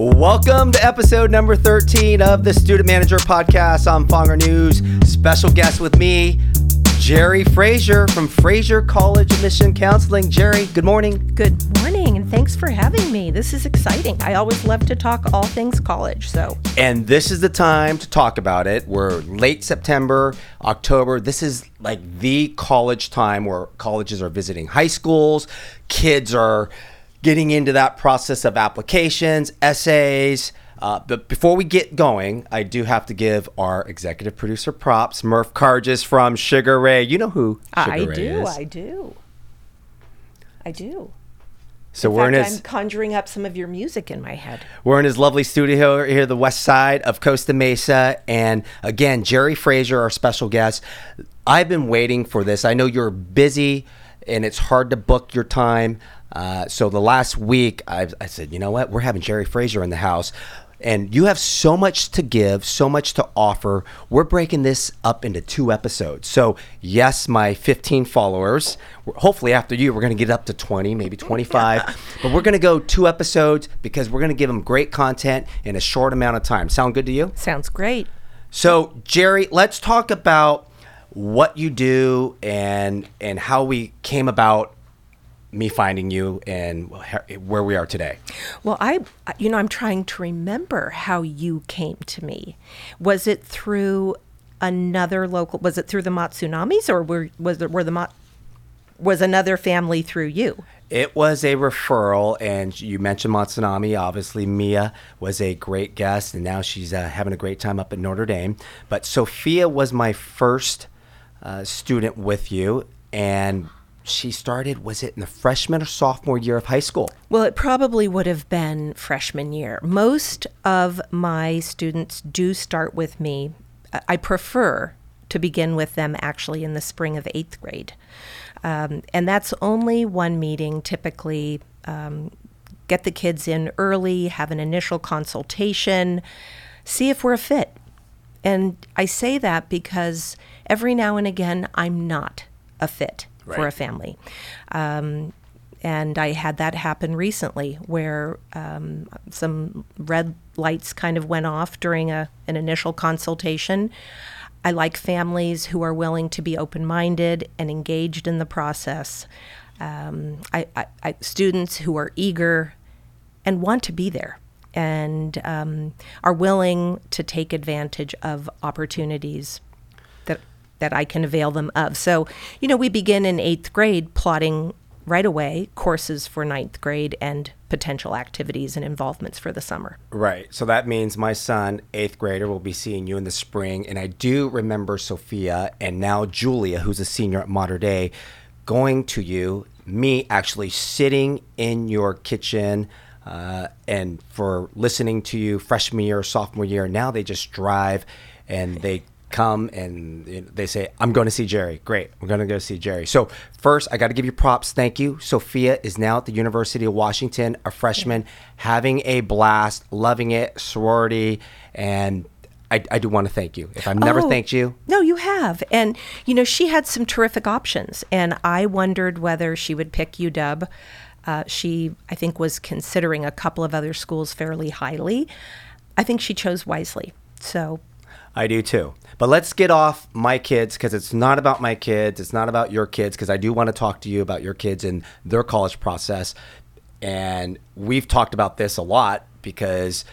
Welcome to episode number 13 of the Student Manager Podcast on Fonger News. Special guest with me, Geri Frazier from Frazier College Admission Counseling. Geri, good morning. Good morning, and thanks for having me. This is exciting. I always love to talk all things college, so. And this is the time to talk about it. We're late September, October. This is like the college time where colleges are visiting high schools, kids are getting into that process of applications, essays. Uh, but before we get going, I do have to give our executive producer props, Murph Karges from Sugar Ray. You know who Sugar I Ray do, is. I do. I do. so in we're fact, in his I'm conjuring up some of your music in my head. we're in his lovely studio here, the west side of Costa Mesa, and again, Geri Frazier, our special guest. I've been waiting for this. I know you're busy, and it's hard to book your time. Uh, so the last week, I've, I said, you know what? We're having Geri Frazier in the house. And you have so much to give, so much to offer. We're breaking this up into two episodes. So, yes, my 15 followers, hopefully after you, we're going to get up to 20, maybe 25. but we're going to go two episodes because we're going to give them great content in a short amount of time. Sound good to you? Sounds great. So, Geri, let's talk about what you do and and how we came about me finding you and where we are today. Well, I, you know, I'm trying to remember how you came to me. Was it through another local? Was it through the Matsunamis, or were was it were the Mat? Was another family through you? It was a referral, and you mentioned Matsunami. Obviously, Mia was a great guest, and now she's uh, having a great time up at Notre Dame. But Sophia was my first uh, student with you, and she started, was it in the freshman or sophomore year of high school? Well, it probably would have been freshman year. Most of my students do start with me. I prefer to begin with them actually in the spring of eighth grade. Um, and that's only one meeting, typically. Um, get the kids in early, have an initial consultation, see if we're a fit. And I say that because every now and again, I'm not a fit for a family. Um, and I had that happen recently where um, some red lights kind of went off during a, an initial consultation. I like families who are willing to be open minded and engaged in the process. Um, I, I, I, students who are eager and want to be there and um, are willing to take advantage of opportunities that I can avail them of. So, you know, we begin in eighth grade plotting right away courses for ninth grade and potential activities and involvements for the summer. Right. So that means my son, eighth grader, will be seeing you in the spring. And I do remember Sophia and now Julia, who's a senior at Mater Dei, going to you, me actually sitting in your kitchen. Uh, and for listening to you freshman year, sophomore year, now they just drive and they come and you know, they say, I'm going to see Geri. Great. We're going to go see Geri. So, first, I got to give you props. Thank you. Sophia is now at the University of Washington, a freshman, having a blast, loving it, sorority. And I, I do want to thank you. If I've never Oh, thanked you, No, you have. And, you know, she had some terrific options. And I wondered whether she would pick UW. Uh, she, I think, was considering a couple of other schools fairly highly. I think she chose wisely. So, I do too. But let's get off my kids because it's not about my kids. It's not about your kids because I do want to talk to you about your kids and their college process. And we've talked about this a lot because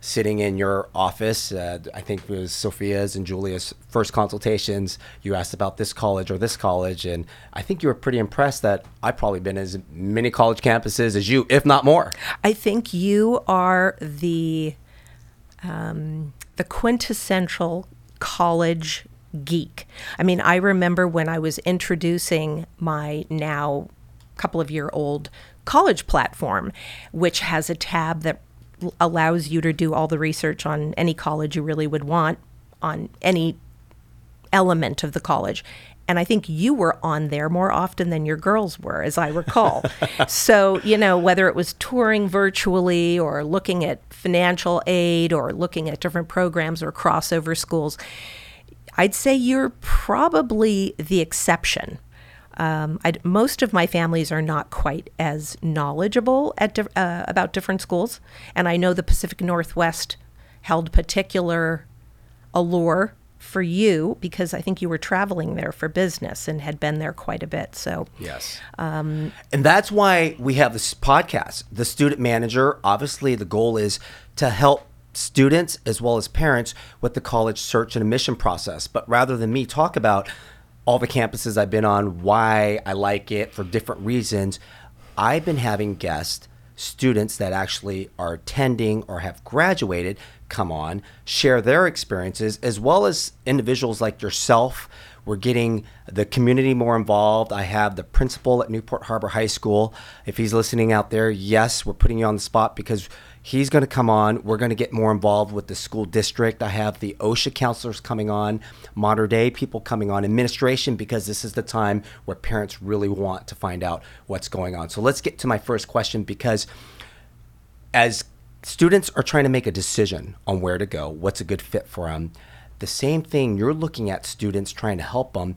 sitting in your office, uh, I think it was Sophia's and Julia's first consultations, you asked about this college or this college. And I think you were pretty impressed that I've probably been as many college campuses as you, if not more. I think you are the um, the quintessential college geek. I mean, I remember when I was introducing my now couple of year old college platform, which has a tab that allows you to do all the research on any college you really would want on any element of the college. And I think you were on there more often than your girls were, as I recall. so, you know, whether it was touring virtually or looking at financial aid or looking at different programs or crossover schools, I'd say you're probably the exception. Um, most of my families are not quite as knowledgeable at di- uh, about different schools, and I know the Pacific Northwest held particular allure for you because I think you were traveling there for business and had been there quite a bit. So Yes. Um, and that's why we have this podcast. The student manager, obviously, the goal is to help students as well as parents with the college search and admission process. But rather than me talk about all the campuses I've been on, why I like it for different reasons, I've been having guests, students that actually are attending or have graduated, come on, share their experiences, as well as individuals like yourself. We're getting the community more involved. I have the principal at Newport Harbor High School. If he's listening out there, yes, we're putting you on the spot because he's going to come on. We're going to get more involved with the school district. I have the OSHA counselors coming on, Mater Dei people coming on, administration, because this is the time where parents really want to find out what's going on. So let's get to my first question because as students are trying to make a decision on where to go, what's a good fit for them, the same thing you're looking at students trying to help them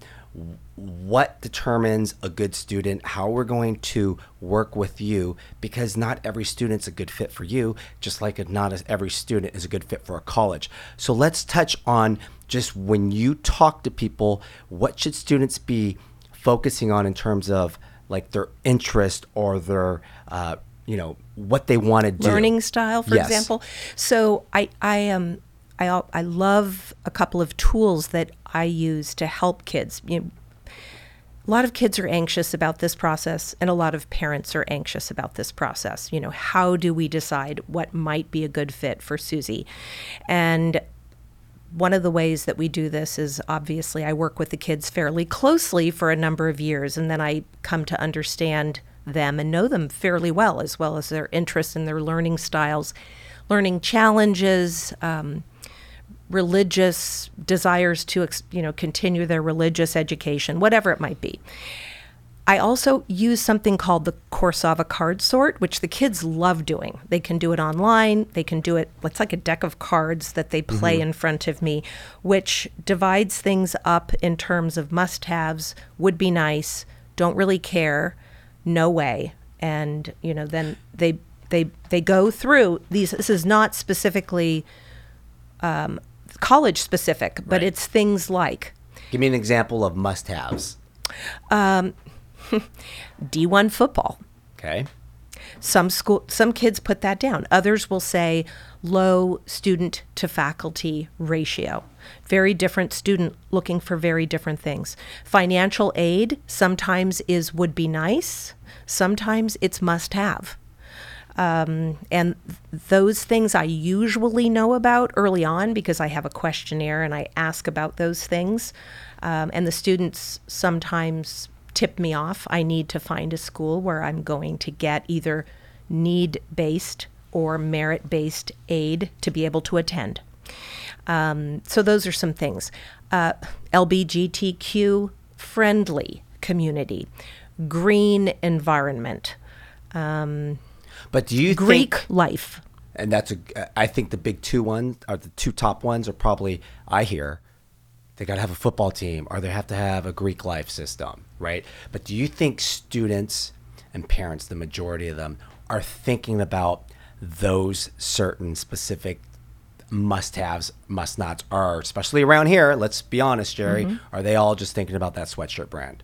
what determines a good student how we're going to work with you because not every student's a good fit for you just like not every student is a good fit for a college. So let's touch on just when you talk to people what should students be focusing on in terms of like their interest or their uh, you know what they want to do learning style, for Yes. example. So I I am I I love a couple of tools that I use to help kids. You know, a lot of kids are anxious about this process, and a lot of parents are anxious about this process. You know, how do we decide what might be a good fit for Susie? And one of the ways that we do this is obviously I work with the kids fairly closely for a number of years, and then I come to understand them and know them fairly well, as well as their interests and their learning styles, learning challenges, um, religious desires to you know continue their religious education, whatever it might be. I also use something called the Corsava card sort, which the kids love doing. They can do it online. They can do it, it's like a deck of cards that they play in front of me, which divides things up in terms of must haves, would be nice, don't really care, no way. And, you know, then they, they, they go through these. This is not specifically um, college specific, but Right. it's things like give me an example of must-haves D1 football. okay Some school, some kids put that down. Others will say low student to faculty ratio. Very different student looking for very different things. Financial aid sometimes is would be nice. Sometimes it's must have. Um, and those things I usually know about early on because I have a questionnaire and I ask about those things. Um, and the students sometimes tip me off. I need to find a school where I'm going to get either need based or merit based aid to be able to attend. Um, so those are some things. Uh, LBGTQ friendly community, green environment, um, but do you Greek think life. and that's a i think the big two ones are the two top ones are probably i hear they got to have a football team or they have to have a greek life system right? But do you think students and parents the majority of them are thinking about those certain specific must haves must nots are especially around here let's be honest Geri mm-hmm. are they all just thinking about that sweatshirt brand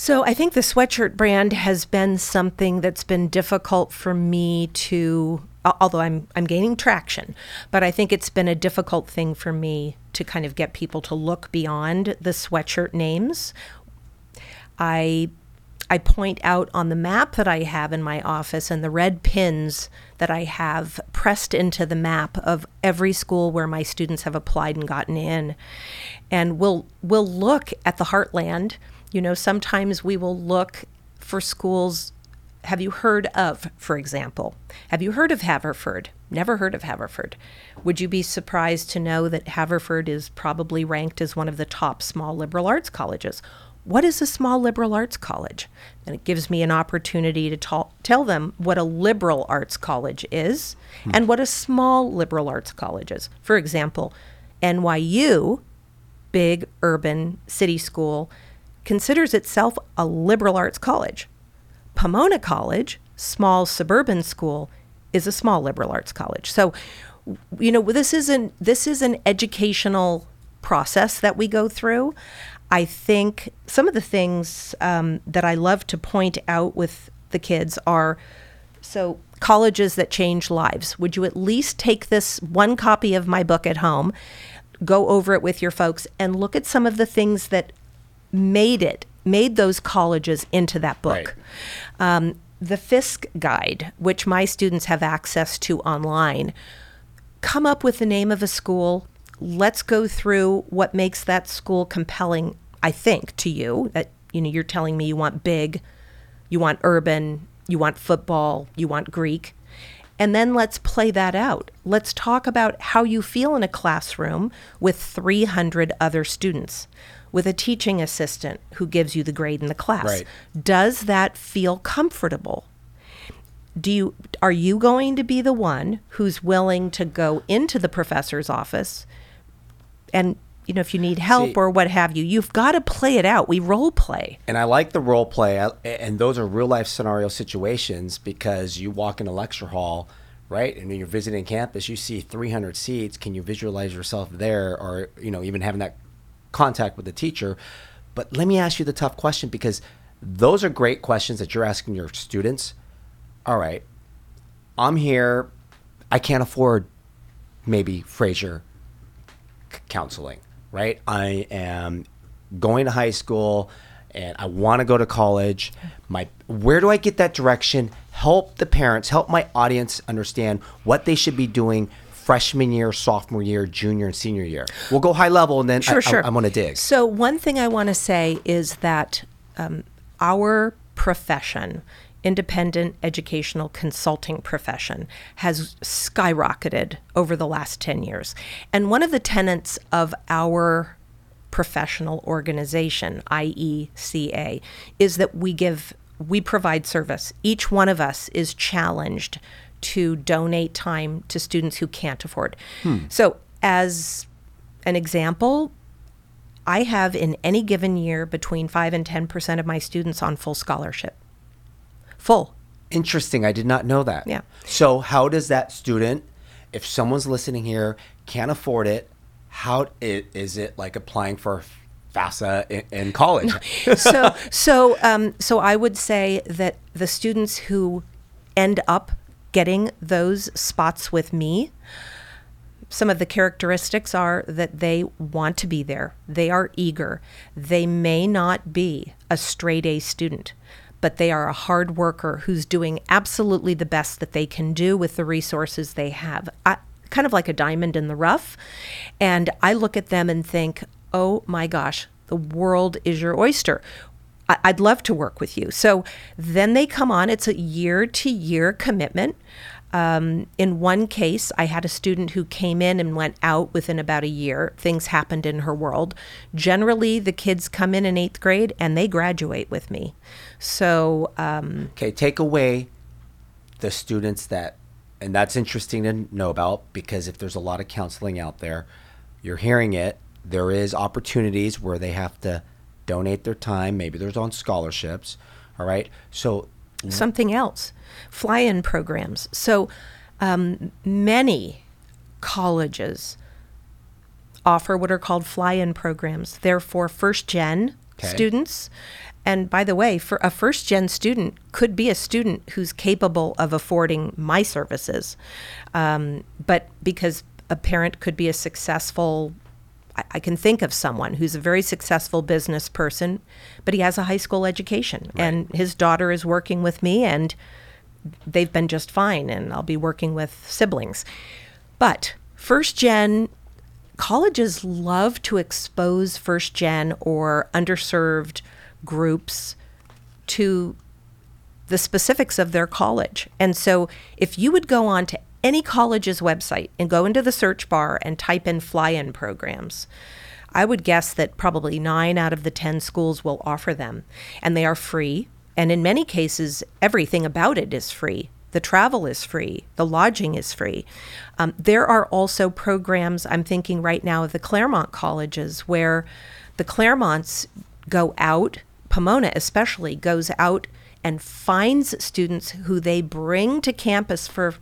So I think the sweatshirt brand has been something that's been difficult for me to although I'm I'm gaining traction, but I think it's been a difficult thing for me to kind of get people to look beyond the sweatshirt names. I I point out on the map that I have in my office and the red pins that I have pressed into the map of every school where my students have applied and gotten in. And we'll we'll look at the heartland. You know, sometimes we will look for schools have you heard of, for example? Have you heard of Haverford? Never heard of Haverford. Would you be surprised to know that Haverford is probably ranked as one of the top small liberal arts colleges? What is a small liberal arts college? And it gives me an opportunity to ta- tell them what a liberal arts college is hmm. and what a small liberal arts college is. For example, NYU, big urban city school, considers itself a liberal arts college. Pomona College, small suburban school, is a small liberal arts college. So, you know, this is an this is an educational process that we go through. I think some of the things um, that I love to point out with the kids are so colleges that change lives. Would you at least take this one copy of my book at home, go over it with your folks, and look at some of the things that made it, made those colleges into that book? Right. Um, the Fiske Guide, which my students have access to online, come up with the name of a school. Let's go through what makes that school compelling, I think, to you. That you know, you're telling me you want big, you want urban, you want football, you want Greek. And then let's play that out. Let's talk about how you feel in a classroom with 300 other students, with a teaching assistant who gives you the grade in the class. Right. Does that feel comfortable? Do you are you going to be the one who's willing to go into the professor's office and you know if you need help See- or what have you, you've got to play it out. We role play. And I like the role play, and those are real life scenario situations because you walk in a lecture hall, right? And when you're visiting campus, you see 300 seats. Can you visualize yourself there, or you know, even having that contact with the teacher? But let me ask you the tough question because those are great questions that you're asking your students. All right, I'm here. I can't afford maybe Frazier counseling, right? I am going to high school and I want to go to college. My where do I get that direction? Help the parents, help my audience understand what they should be doing freshman year, sophomore year, junior and senior year. We'll go high level and then Sure, I, sure. I, am going to dig. So, one thing I want to say is that um, our profession, independent educational consulting profession, has skyrocketed over the last 10 years. And one of the tenets of our professional organization, IECA, is that we give we provide service. Each one of us is challenged to donate time to students who can't afford. So, as an example, I have in any given year between 5 and 10% of my students on full scholarship. Full. Interesting. I did not know that. Yeah. So, how does that student, if someone's listening here, can't afford it, how i- it like applying for FAFSA in, in college? so so um, so I would say that the students who end up getting those spots with me, some of the characteristics are that they want to be there. They are eager. They may not be a straight A student, but they are a hard worker who's doing absolutely the best that they can do with the resources they have. I, kind of like a diamond in the rough. And I look at them and think, oh my gosh, the world is your oyster. I- I'd love to work with you. So then they come on. It's a year to year commitment. Um, in one case, I had a student who came in and went out within about a year. Things happened in her world. Generally, the kids come in in eighth grade and they graduate with me. So, um, Okay, take away the students that, and that's interesting to know about because if there's a lot of counseling out there, you're hearing it. There is opportunities where they have to donate their time. Maybe there's on scholarships. All right. So something else fly in programs. So um, many colleges offer what are called fly in programs. They're for first gen Okay. students. And by the way, for a first gen student could be a student who's capable of affording my services. Um, but because a parent could be a successful I- can think of someone who's a very successful business person, but he has a high school education, and his daughter is working with me, and they've been just fine, and I'll be working with siblings. But first gen colleges love to expose first gen or underserved groups to the specifics of their college. And so if you would go on to any college's website and go into the search bar and type in fly in programs, I would guess that probably nine out of the 10 schools will offer them. And they are free. And in many cases, everything about it is free. The travel is free, the lodging is free. Um, there are also programs, I'm thinking right now of the Claremont colleges, where the Claremonts go out, Pomona especially, goes out and finds students who they bring to campus for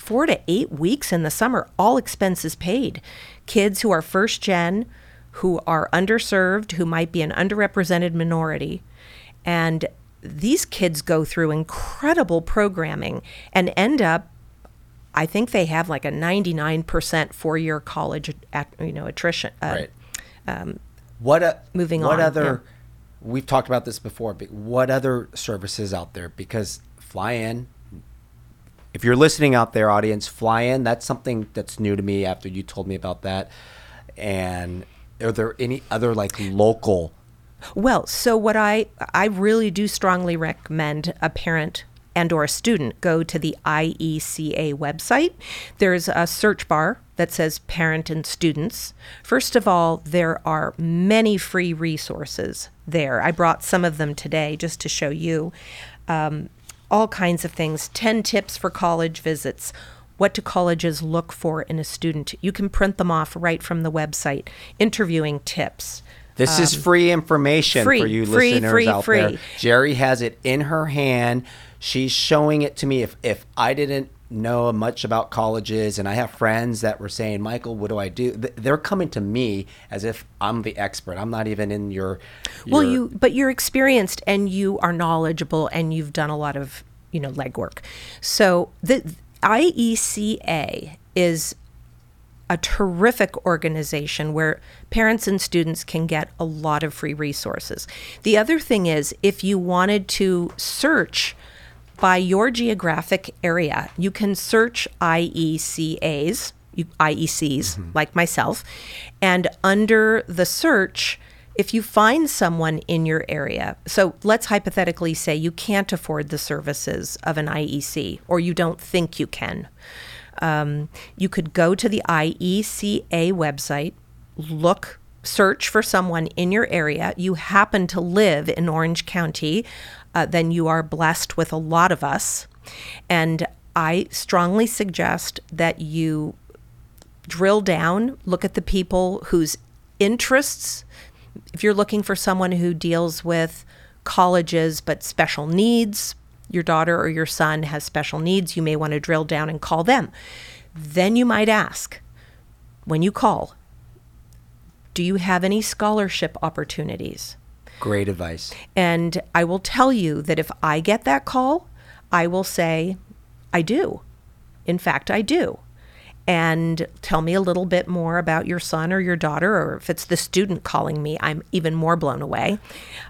four to eight weeks in the summer, all expenses paid. Kids who are first gen, who are underserved, who might be an underrepresented minority. And these kids go through incredible programming and end up I think they have like a 99% four-year college at, you know attrition uh, right. Um, what a, moving what on, What other yeah. we've talked about this before but what other services out there because fly in if you're listening out there audience fly in that's something that's new to me after you told me about that and are there any other like local well, so what I I really do strongly recommend a parent and or a student go to the IECA website. There's a search bar that says parent and students. First of all, there are many free resources there. I brought some of them today just to show you. Um, all kinds of things 10 tips for college visits. What do colleges look for in a student? You can print them off right from the website. Interviewing tips. This is free information Um, free, for you free, listeners free, out free. there. Geri has it in her hand. She's showing it to me. If if I didn't know much about colleges and I have friends that were saying, "Michael, what do I do?" They're coming to me as if I'm the expert. I'm not even in your, Well, you but you're experienced and you are knowledgeable and you've done a lot of you know legwork. So the IECA is a terrific organization where parents and students can get a lot of free resources. The other thing is if you wanted to search by your geographic area, you can search IECAs, IECs like myself, and under the search if you find someone in your area, so let's hypothetically say you can't afford the services of an IEC or you don't think you can, um, you could go to the IECA website, look, search for someone in your area. You happen to live in Orange County, uh, then you are blessed with a lot of us. And I strongly suggest that you drill down, look at the people whose interests. If you're looking for someone who deals with colleges but special needs, your daughter or your son has special needs, you may want to drill down and call them. Then you might ask, when you call, do you have any scholarship opportunities? Great advice. And I will tell you that if I get that call, I will say, I do. In fact, I do. And tell me a little bit more about your son or your daughter, or if it's the student calling me, I'm even more blown away.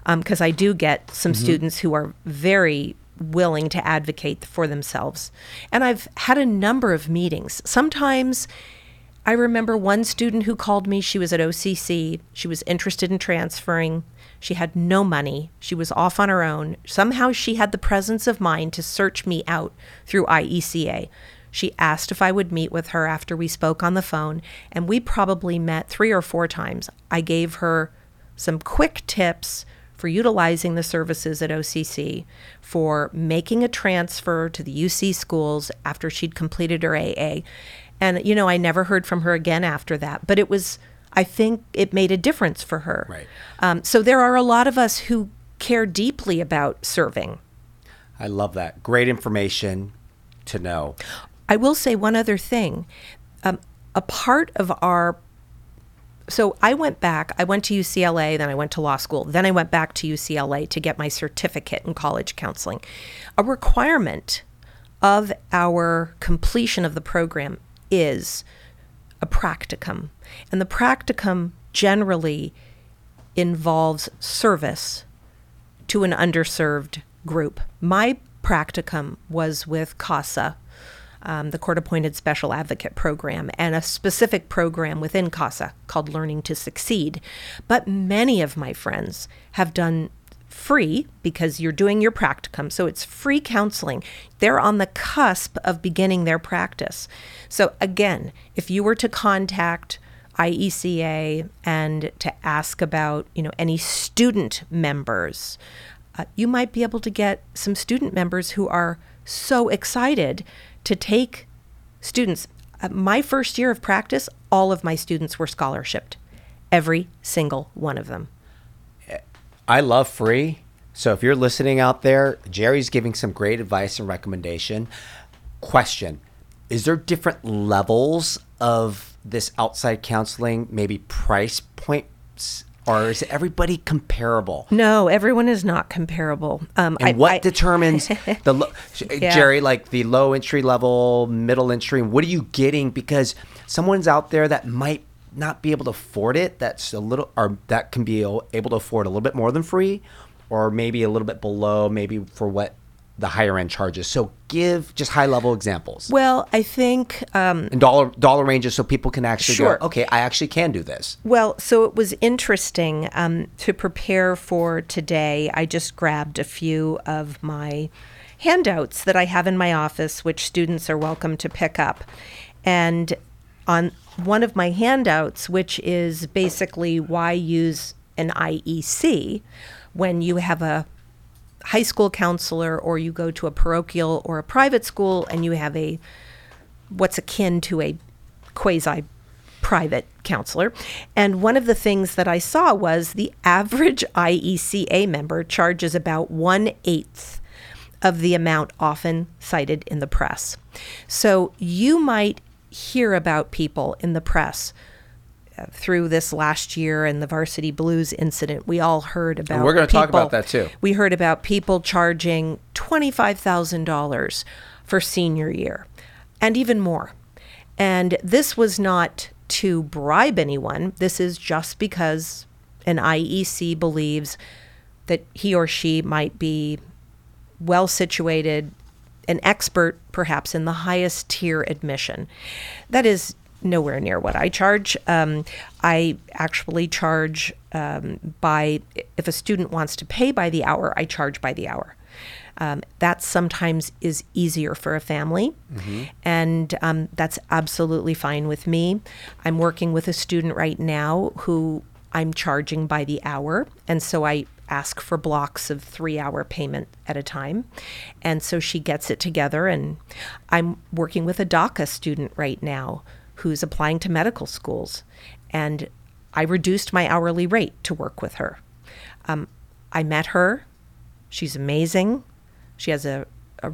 Um, because I do get some mm-hmm. students who are very willing to advocate for themselves. And I've had a number of meetings. Sometimes I remember one student who called me. She was at OCC. She was interested in transferring. She had no money. She was off on her own. Somehow she had the presence of mind to search me out through IECA. She asked if I would meet with her after we spoke on the phone, and we probably met three or four times. I gave her some quick tips for utilizing the services at OCC, for making a transfer to the UC schools after she'd completed her AA. And, you know, I never heard from her again after that, but it was, I think it made a difference for her. Right. Um, so there are a lot of us who care deeply about serving. I love that. Great information to know. I will say one other thing. Um, a part of our so I went back, I went to UCLA, then I went to law school, then I went back to UCLA to get my certificate in college counseling. A requirement of our completion of the program is a practicum. And the practicum generally involves service to an underserved group. My practicum was with CASA, um, the Court Appointed Special Advocate Program, and a specific program within CASA called Learning to Succeed. But many of my friends have done free because you're doing your practicum. So it's free counseling. They're on the cusp of beginning their practice. So again, if you were to contact IECA and to ask about, you know, any student members, uh, you might be able to get some student members who are so excited to take students. Uh, my first year of practice, all of my students were scholarshiped, every single one of them. I love free. So if you're listening out there, Geri's giving some great advice and recommendation. Question Is there different levels of this outside counseling, maybe price points? Or is everybody comparable? No, everyone is not comparable. Um, And I- what I- determines the lo- Geri, like the low entry level, middle entry? What are you getting? Because someone's out there that might not be able to afford it. That's a little, or that can be able to afford a little bit more than free, or maybe a little bit below, maybe for what the higher end charges. So give just high level examples Well, I think um, and dollar dollar ranges so people can actually Sure. go, okay, I actually can do this. Well, so it was interesting um, to prepare for today. I just grabbed a few of my handouts that I have in my office, which students are welcome to pick up. And on one of my handouts, which is basically why use an IEC when you have a high school counselor or you go to a parochial or a private school and you have a what's akin to a quasi private counselor. And one of the things that I saw was the average IECA member charges about one eighth of the amount often cited in the press. So you might hear about people in the press. uh, Through this last year and the Varsity Blues incident, we all heard about. we're gonna talk about that too. We heard about people charging twenty-five thousand dollars for senior year, and even more. And this was not to bribe anyone. This is just because an IEC believes that he or she might be well situated, an expert perhaps in the highest tier admission. That is nowhere near what I charge. Um, I actually charge um, by, if a student wants to pay by the hour, I charge by the hour. Um, that sometimes is easier for a family, and um, that's absolutely fine with me. I'm working with a student right now who I'm charging by the hour, and so I ask for blocks of three hour payment at a time. And so she gets it together. And I'm working with a DACA student right now who's applying to medical schools. And I reduced my hourly rate to work with her. Um, I met her. She's amazing. She has a, a,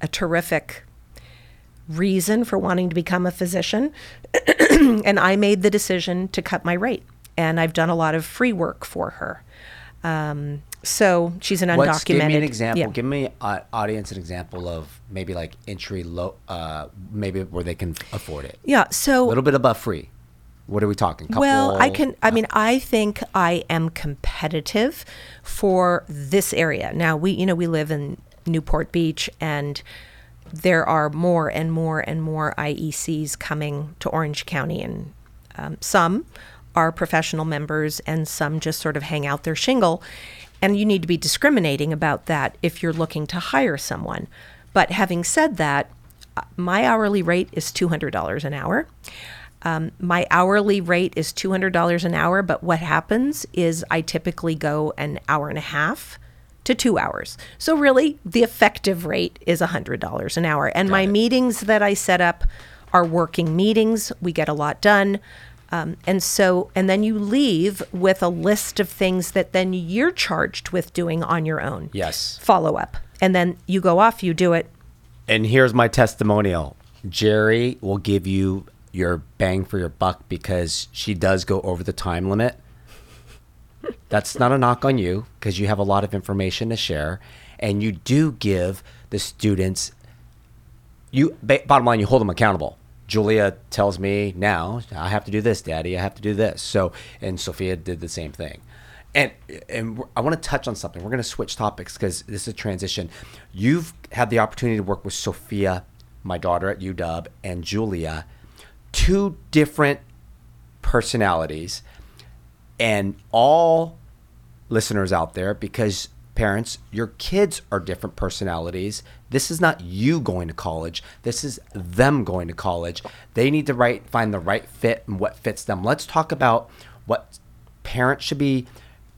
a terrific reason for wanting to become a physician. and I made the decision to cut my rate. And I've done a lot of free work for her. Um, so she's an undocumented. What's, give me an example. yeah. Give me uh, audience an example of maybe like entry low, uh, maybe where they can afford it. Yeah. So A little bit above free. What are we talking? Couple, Well, I can. I mean, I think I am competitive for this area. Now, we, you know, we live in Newport Beach, and there are more and more and more IECs coming to Orange County, and um, some are professional members, and some just sort of hang out their shingle. And you need to be discriminating about that if you're looking to hire someone. But having said that, uh, my hourly rate is two hundred dollars an hour. Um, my hourly rate is $200 an hour, but what happens is I typically go an hour and a half to two hours. So, really, the effective rate is $100 an hour. And my meetings that I set up are working meetings. We get a lot done. Um, and so, and then you leave with a list of things that then you're charged with doing on your own. Yes. Follow up. And then you go off, you do it. And here's my testimonial. Geri will give you your bang for your buck because she does go over the time limit. That's not a knock on you because you have a lot of information to share and you do give the students you bottom line you hold them accountable. Julia tells me now, I have to do this, daddy, I have to do this. So and Sophia did the same thing. And and I want to touch on something. We're going to switch topics because this is a transition. You've had the opportunity to work with Sophia, my daughter at UW, and Julia, two different personalities, and all listeners out there because parents, your kids are different personalities. This is not you going to college. This is them going to college. They need to right find the right fit and what fits them. Let's talk about what parents should be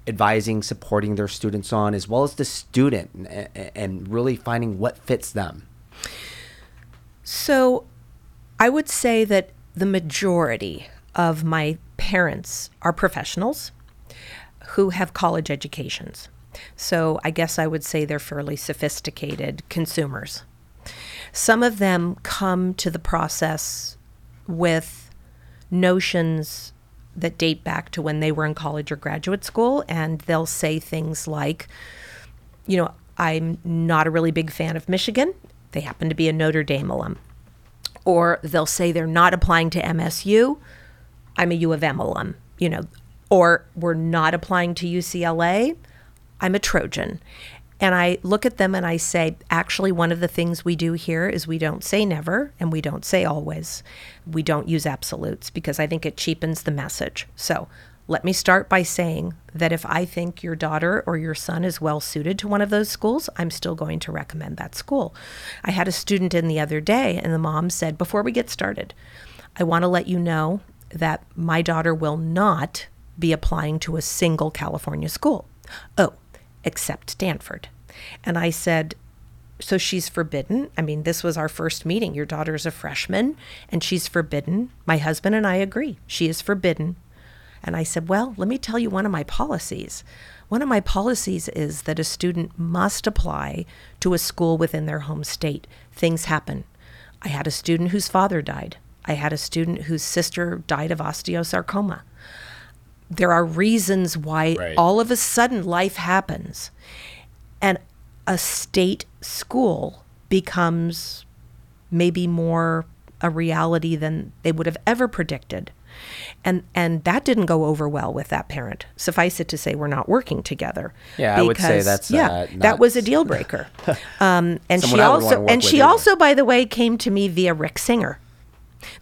advising, supporting their students on, as well as the student, and, and really finding what fits them. So I would say that the majority of my parents are professionals who have college educations. So I guess I would say they're fairly sophisticated consumers. Some of them come to the process with notions that date back to when they were in college or graduate school, and they'll say things like, you know, I'm not a really big fan of Michigan. They happen to be a Notre Dame alum. Or they'll say they're not applying to MSU. I'm a U of M alum, you know. Or we're not applying to UCLA. I'm a Trojan. And I look at them and I say, actually, one of the things we do here is we don't say never and we don't say always. We don't use absolutes because I think it cheapens the message. So let me start by saying that if I think your daughter or your son is well suited to one of those schools, I'm still going to recommend that school. I had a student in the other day, and the mom said, Before we get started, I want to let you know that my daughter will not be applying to a single California school. Oh, except Stanford. And I said, so she's forbidden. I mean, this was our first meeting. Your daughter's a freshman and she's forbidden. My husband and I agree. She is forbidden. And I said, Well, let me tell you one of my policies. One of my policies is that a student must apply to a school within their home state. Things happen. I had a student whose father died. I had a student whose sister died of osteosarcoma. There are reasons why Right. all of a sudden life happens. And a state school becomes maybe more a reality than they would have ever predicted. And and that didn't go over well with that parent. Suffice it to say, we're not working together. Yeah, I would say Because, that's, yeah, uh, that was a deal breaker. Um, and she I would wanna also and she either. also, by the way, came to me via Rick Singer.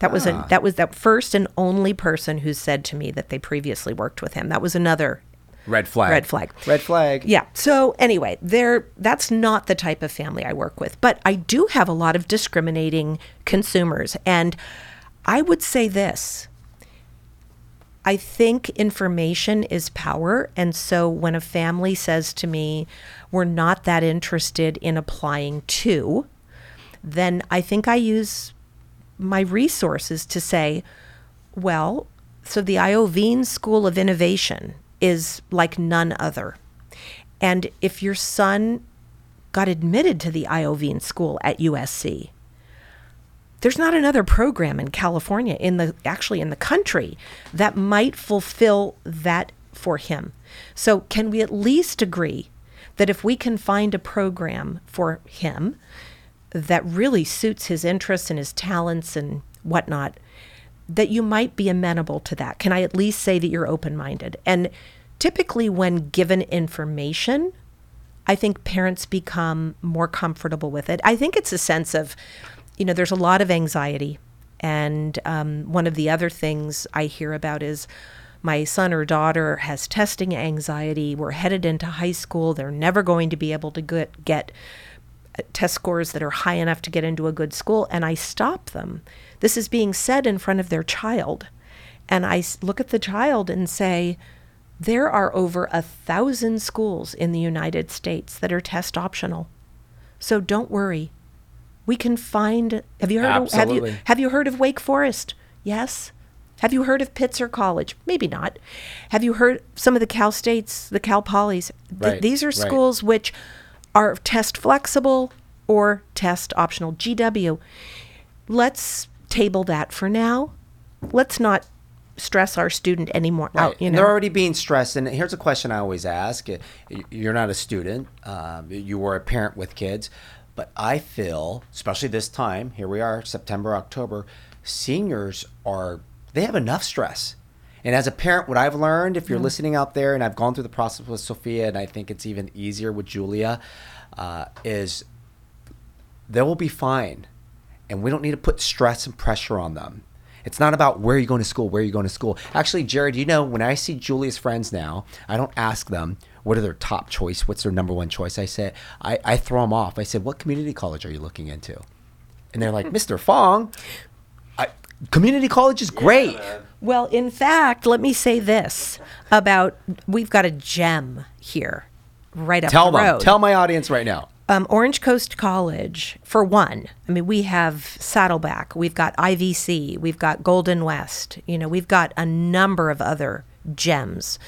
That was Ah. a that was that first and only person who said to me that they previously worked with him. That was another Red flag. Red flag. Red flag. yeah. So anyway, there that's not the type of family I work with, but I do have a lot of discriminating consumers and I would say this. I think information is power and so when a family says to me we're not that interested in applying to then I think I use my resources to say, well, so the Iovine School of Innovation is like none other. And if your son got admitted to the Iovine School at USC, there's not another program in California, in the actually in the country, that might fulfill that for him. So, can we at least agree that if we can find a program for him that really suits his interests and his talents and whatnot, that you might be amenable to that? Can I at least say that you're open minded? And typically, when given information, I think parents become more comfortable with it. I think it's a sense of, you know, there's a lot of anxiety. And um, one of the other things I hear about is my son or daughter has testing anxiety. We're headed into high school. They're never going to be able to get, get test scores that are high enough to get into a good school. And I stop them. This is being said in front of their child. And I look at the child and say, there are over a thousand schools in the United States that are test optional. So don't worry. We can find have you heard of, have you have you heard of Wake Forest? Yes. Have you heard of Pitzer College? Maybe not. Have you heard some of the Cal States, the Cal Polys? Th- Right, these are right. schools which are test flexible or test optional. GW. Let's table that for now. Let's not stress our student anymore Right. out, you know. they're already being stressed. And here's a question I always ask: You're not a student. Um, you were a parent with kids, but I feel, especially this time, here we are, September, October. Seniors are they have enough stress. And as a parent, what I've learned, if you're listening out there, and I've gone through the process with Sophia, and I think it's even easier with Julia, uh, is they will be fine. And we don't need to put stress and pressure on them. It's not about where you're going to school, where you're going to school. Actually, Jared, you know, when I see Julia's friends now, I don't ask them what are their top choice, what's their number one choice. I say, I, I throw them off. I said, what community college are you looking into? And they're like, Mr. Fong, I, community college is great. Well, in fact, let me say this about we've got a gem here right up Tell the them, road. tell my audience right now. um, Orange Coast College, for one, I mean, we have Saddleback, we've got IVC, we've got Golden West, you know, we've got a number of other gems.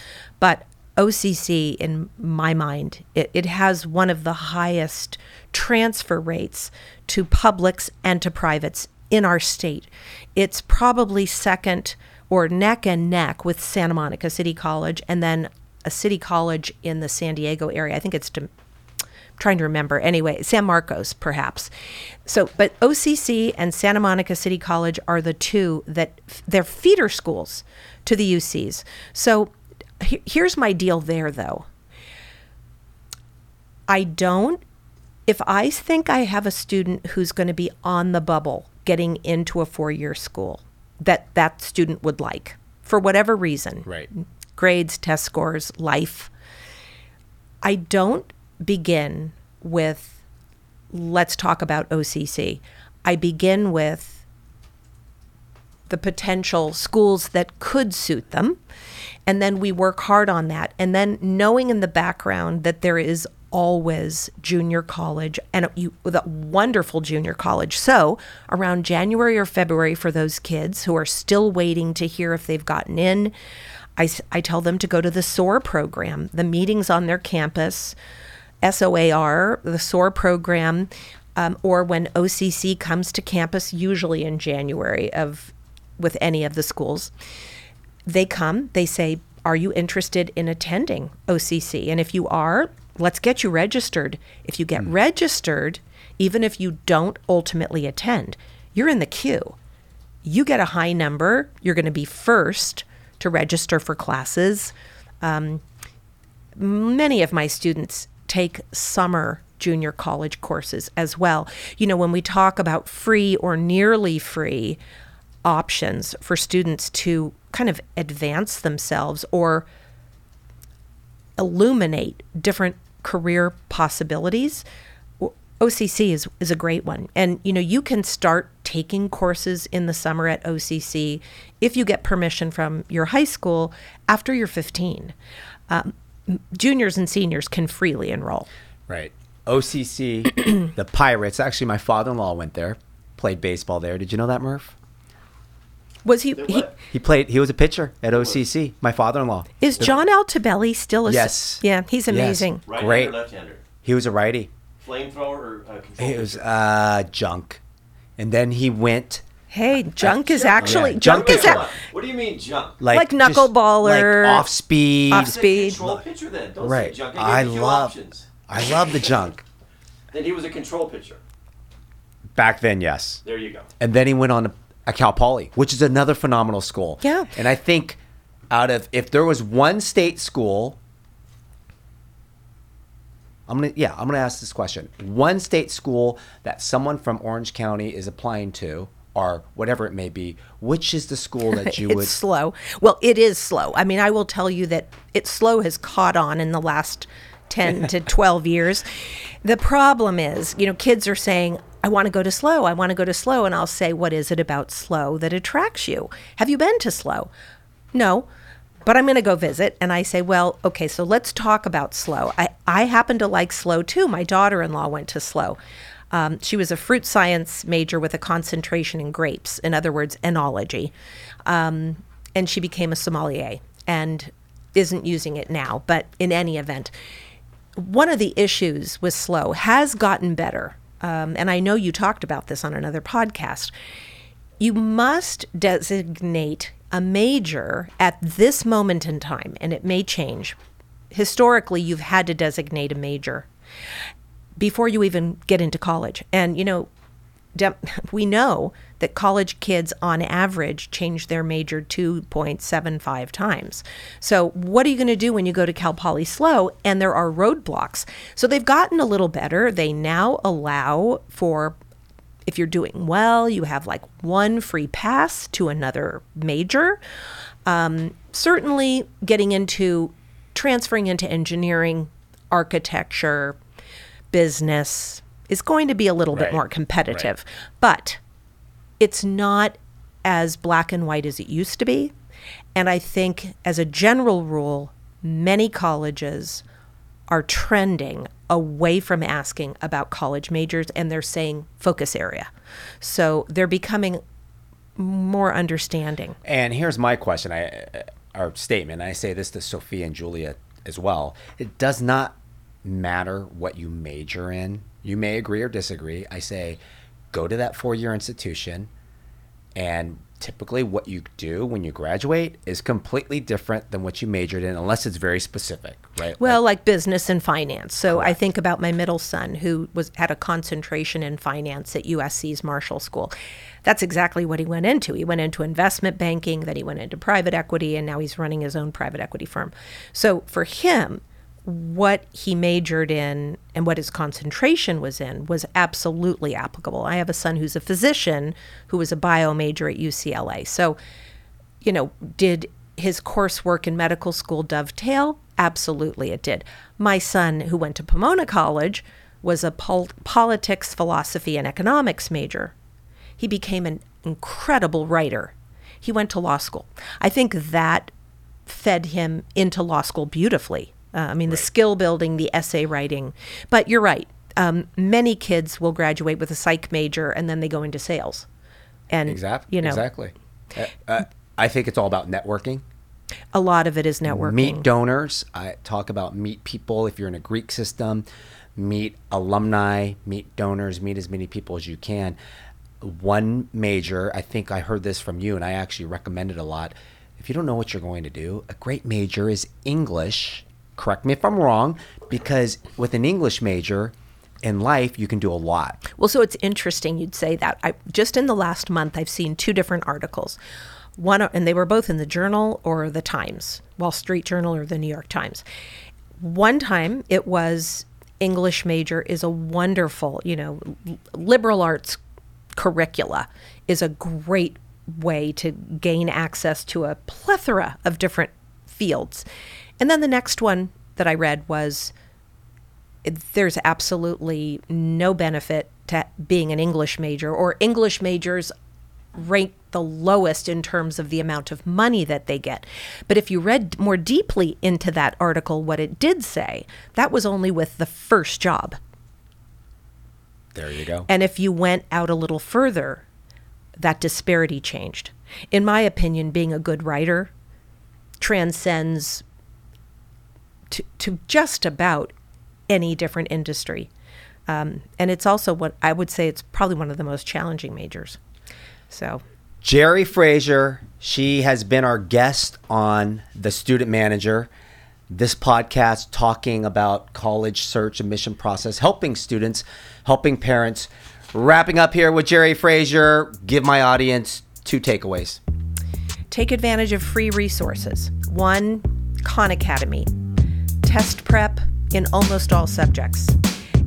But OCC, in my mind, it, it has one of the highest transfer rates to publics and to privates in our state. It's probably second or neck and neck with Santa Monica City College and then a city college in the San Diego area. I think it's to, trying to remember. Anyway, San Marcos, perhaps. So, but OCC and Santa Monica City College are the two that they're feeder schools to the UCs. So, he- here's my deal there, though. I don't. If I think I have a student who's going to be on the bubble getting into a four-year school that that student would like for whatever reason, Right. grades, test scores, life. I don't begin with let's talk about OCC. I begin with the potential schools that could suit them. And then we work hard on that. And then knowing in the background that there is always junior college and you with a wonderful junior college. So around January or February for those kids who are still waiting to hear if they've gotten in, I, I tell them to go to the SOAR program, the meetings on their campus, SOAR, the SOAR program, um, or when OCC comes to campus, usually in January of with any of the schools, they come, they say, Are you interested in attending OCC? And if you are, let's get you registered. If you get registered, even if you don't ultimately attend, you're in the queue. You get a high number, you're going to be first to register for classes. Um, many of my students take summer junior college courses as well. You know, when we talk about free or nearly free options for students to kind of advance themselves or illuminate different career possibilities, OCC is, is a great one. And, you know, you can start taking courses in the summer at OCC if you get permission from your high school after you're 15. Um, juniors and seniors can freely enroll. Right. OCC, the Pirates. Actually, my father-in-law went there, played baseball there. Did you know that, Murph? Was he, he? He played. He was a pitcher at OCC. My father-in-law. is John Altabelli still a s- Yes. Yeah, he's Yes. amazing. Right Great. hander, left hander, He was a righty. flamethrower or uh, control. It was uh, junk, and then he went Hey, junk is actually Yeah, junk, junk is is a, what? What do you mean junk? like Like knuckleballer, like off speed. off speed. control pitcher then. Don't Right. say junk. I, I gave you love. options. I love the junk. Then he was a control pitcher. Back then, yes. There you go. and then he went on to a Cal Poly, which is another phenomenal school. Yeah. And I think out of if there was one state school, I'm gonna yeah I'm gonna ask this question: one state school that someone from Orange County is applying to, or whatever it may be, which is the school that you it's would? SLO. Well, it is SLO. I mean, I will tell you that it's SLO has caught on in the last 10 to 12 years. The problem is, you know, kids are saying, I want to go to SLO. I want to go to SLO. And I'll say, what is it about SLO that attracts you? Have you been to SLO? No. But I'm going to go visit. And I say, well, okay, so let's talk about SLO. I, I happen to like SLO too. My daughter in law went to SLO. Um, she was a fruit science major with a concentration in grapes, in other words, enology. Um, and she became a sommelier and isn't using it now. But in any event, one of the issues with SLO has gotten better. Um, and I know you talked about this on another podcast. You must designate a major at this moment in time, and it may change. Historically, you've had to designate a major before you even get into college. And, you know, we know that college kids on average change their major 2.75 times. So, what are you going to do when you go to Cal Poly SLO and there are roadblocks? So, they've gotten a little better. They now allow for if you're doing well, you have like one free pass to another major. Um, certainly, getting into transferring into engineering, architecture, business is going to be a little bit more competitive. But it's not as black and white as it used to be. And I think, as a general rule, many colleges are trending away from asking about college majors and they're saying focus area. So they're becoming more understanding. And here's my question, I, uh, or statement. I say this to Sophia and Julia as well. It does not matter what you major in. You may agree or disagree. I say go to that four year institution and typically what you do when you graduate is completely different than what you majored in unless it's very specific right Well, like business and finance. So I think about my middle son who was had a concentration in finance at USC's Marshall School. That's exactly what he went into. He went into investment banking, then he went into private equity, and now he's running his own private equity firm. So for him, what he majored in and what his concentration was in was absolutely applicable. I have a son who's a physician who was a bio major at UCLA. So you know, did his coursework in medical school dovetail? Absolutely, it did. My son, who went to Pomona College, was a pol- politics, philosophy, and economics major. He became an incredible writer. He went to law school. I think that fed him into law school beautifully. Uh, I mean, the skill building, the essay writing. But you're right. Um, many kids will graduate with a psych major and then they go into sales. And exactly you know, exactly. Uh, i think it's all about networking. A lot of it is networking. meet donors. I talk about meet people if you're in a greek system. Meet alumni. Meet donors. Meet as many people as you can. One major i think i heard this from you and i actually recommend it a lot. If you don't know what you're going to do a great major is english correct me if i'm wrong because with an english major in life you can do a lot Well, so it's interesting you'd say that. I just in the last month I've seen two different articles. One uh, and they were both in the Journal or the Times, Wall Street Journal or the New York Times. One time it was English major is a wonderful, you know, liberal arts curricula is a great way to gain access to a plethora of different fields. And then the next one that I read was there's absolutely no benefit to being an English major, or English majors rank the lowest in terms of the amount of money that they get. But if you read more deeply into that article, what it did say, that was only with the first job. there you go And if you went out a little further, that disparity changed. In my opinion, being a good writer transcends to, to just about any different industry. Um, and it's also what I would say it's probably one of the most challenging majors. So, Geri Frazier, she has been our guest on The Student Manager, this podcast talking about college search admission process, helping students, helping parents. Wrapping up here with Geri Frazier, give my audience two takeaways. take advantage of free resources. One, Khan Academy, test prep in almost all subjects.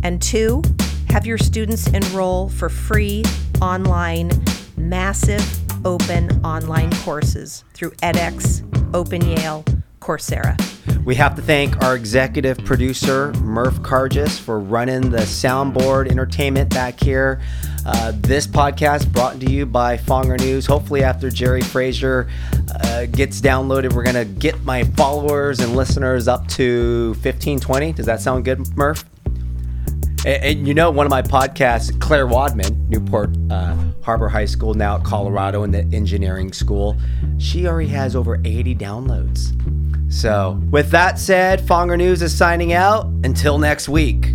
And two, have your students enroll for free online, massive open online courses through edX, Open Yale, Coursera. We have to thank our executive producer, Murph Karges, for running the soundboard entertainment back here. Uh, this podcast brought to you by Fonger News. Hopefully, after Geri Frazier uh, gets downloaded, we're going to get my followers and listeners up to 15, 20. Does that sound good, Murph? And, and you know, one of my podcasts, Claire Wadman, Newport uh, Harbor High School, now at Colorado in the engineering school, she already has over 80 downloads. So, with that said, Fonger News is signing out. Until next week.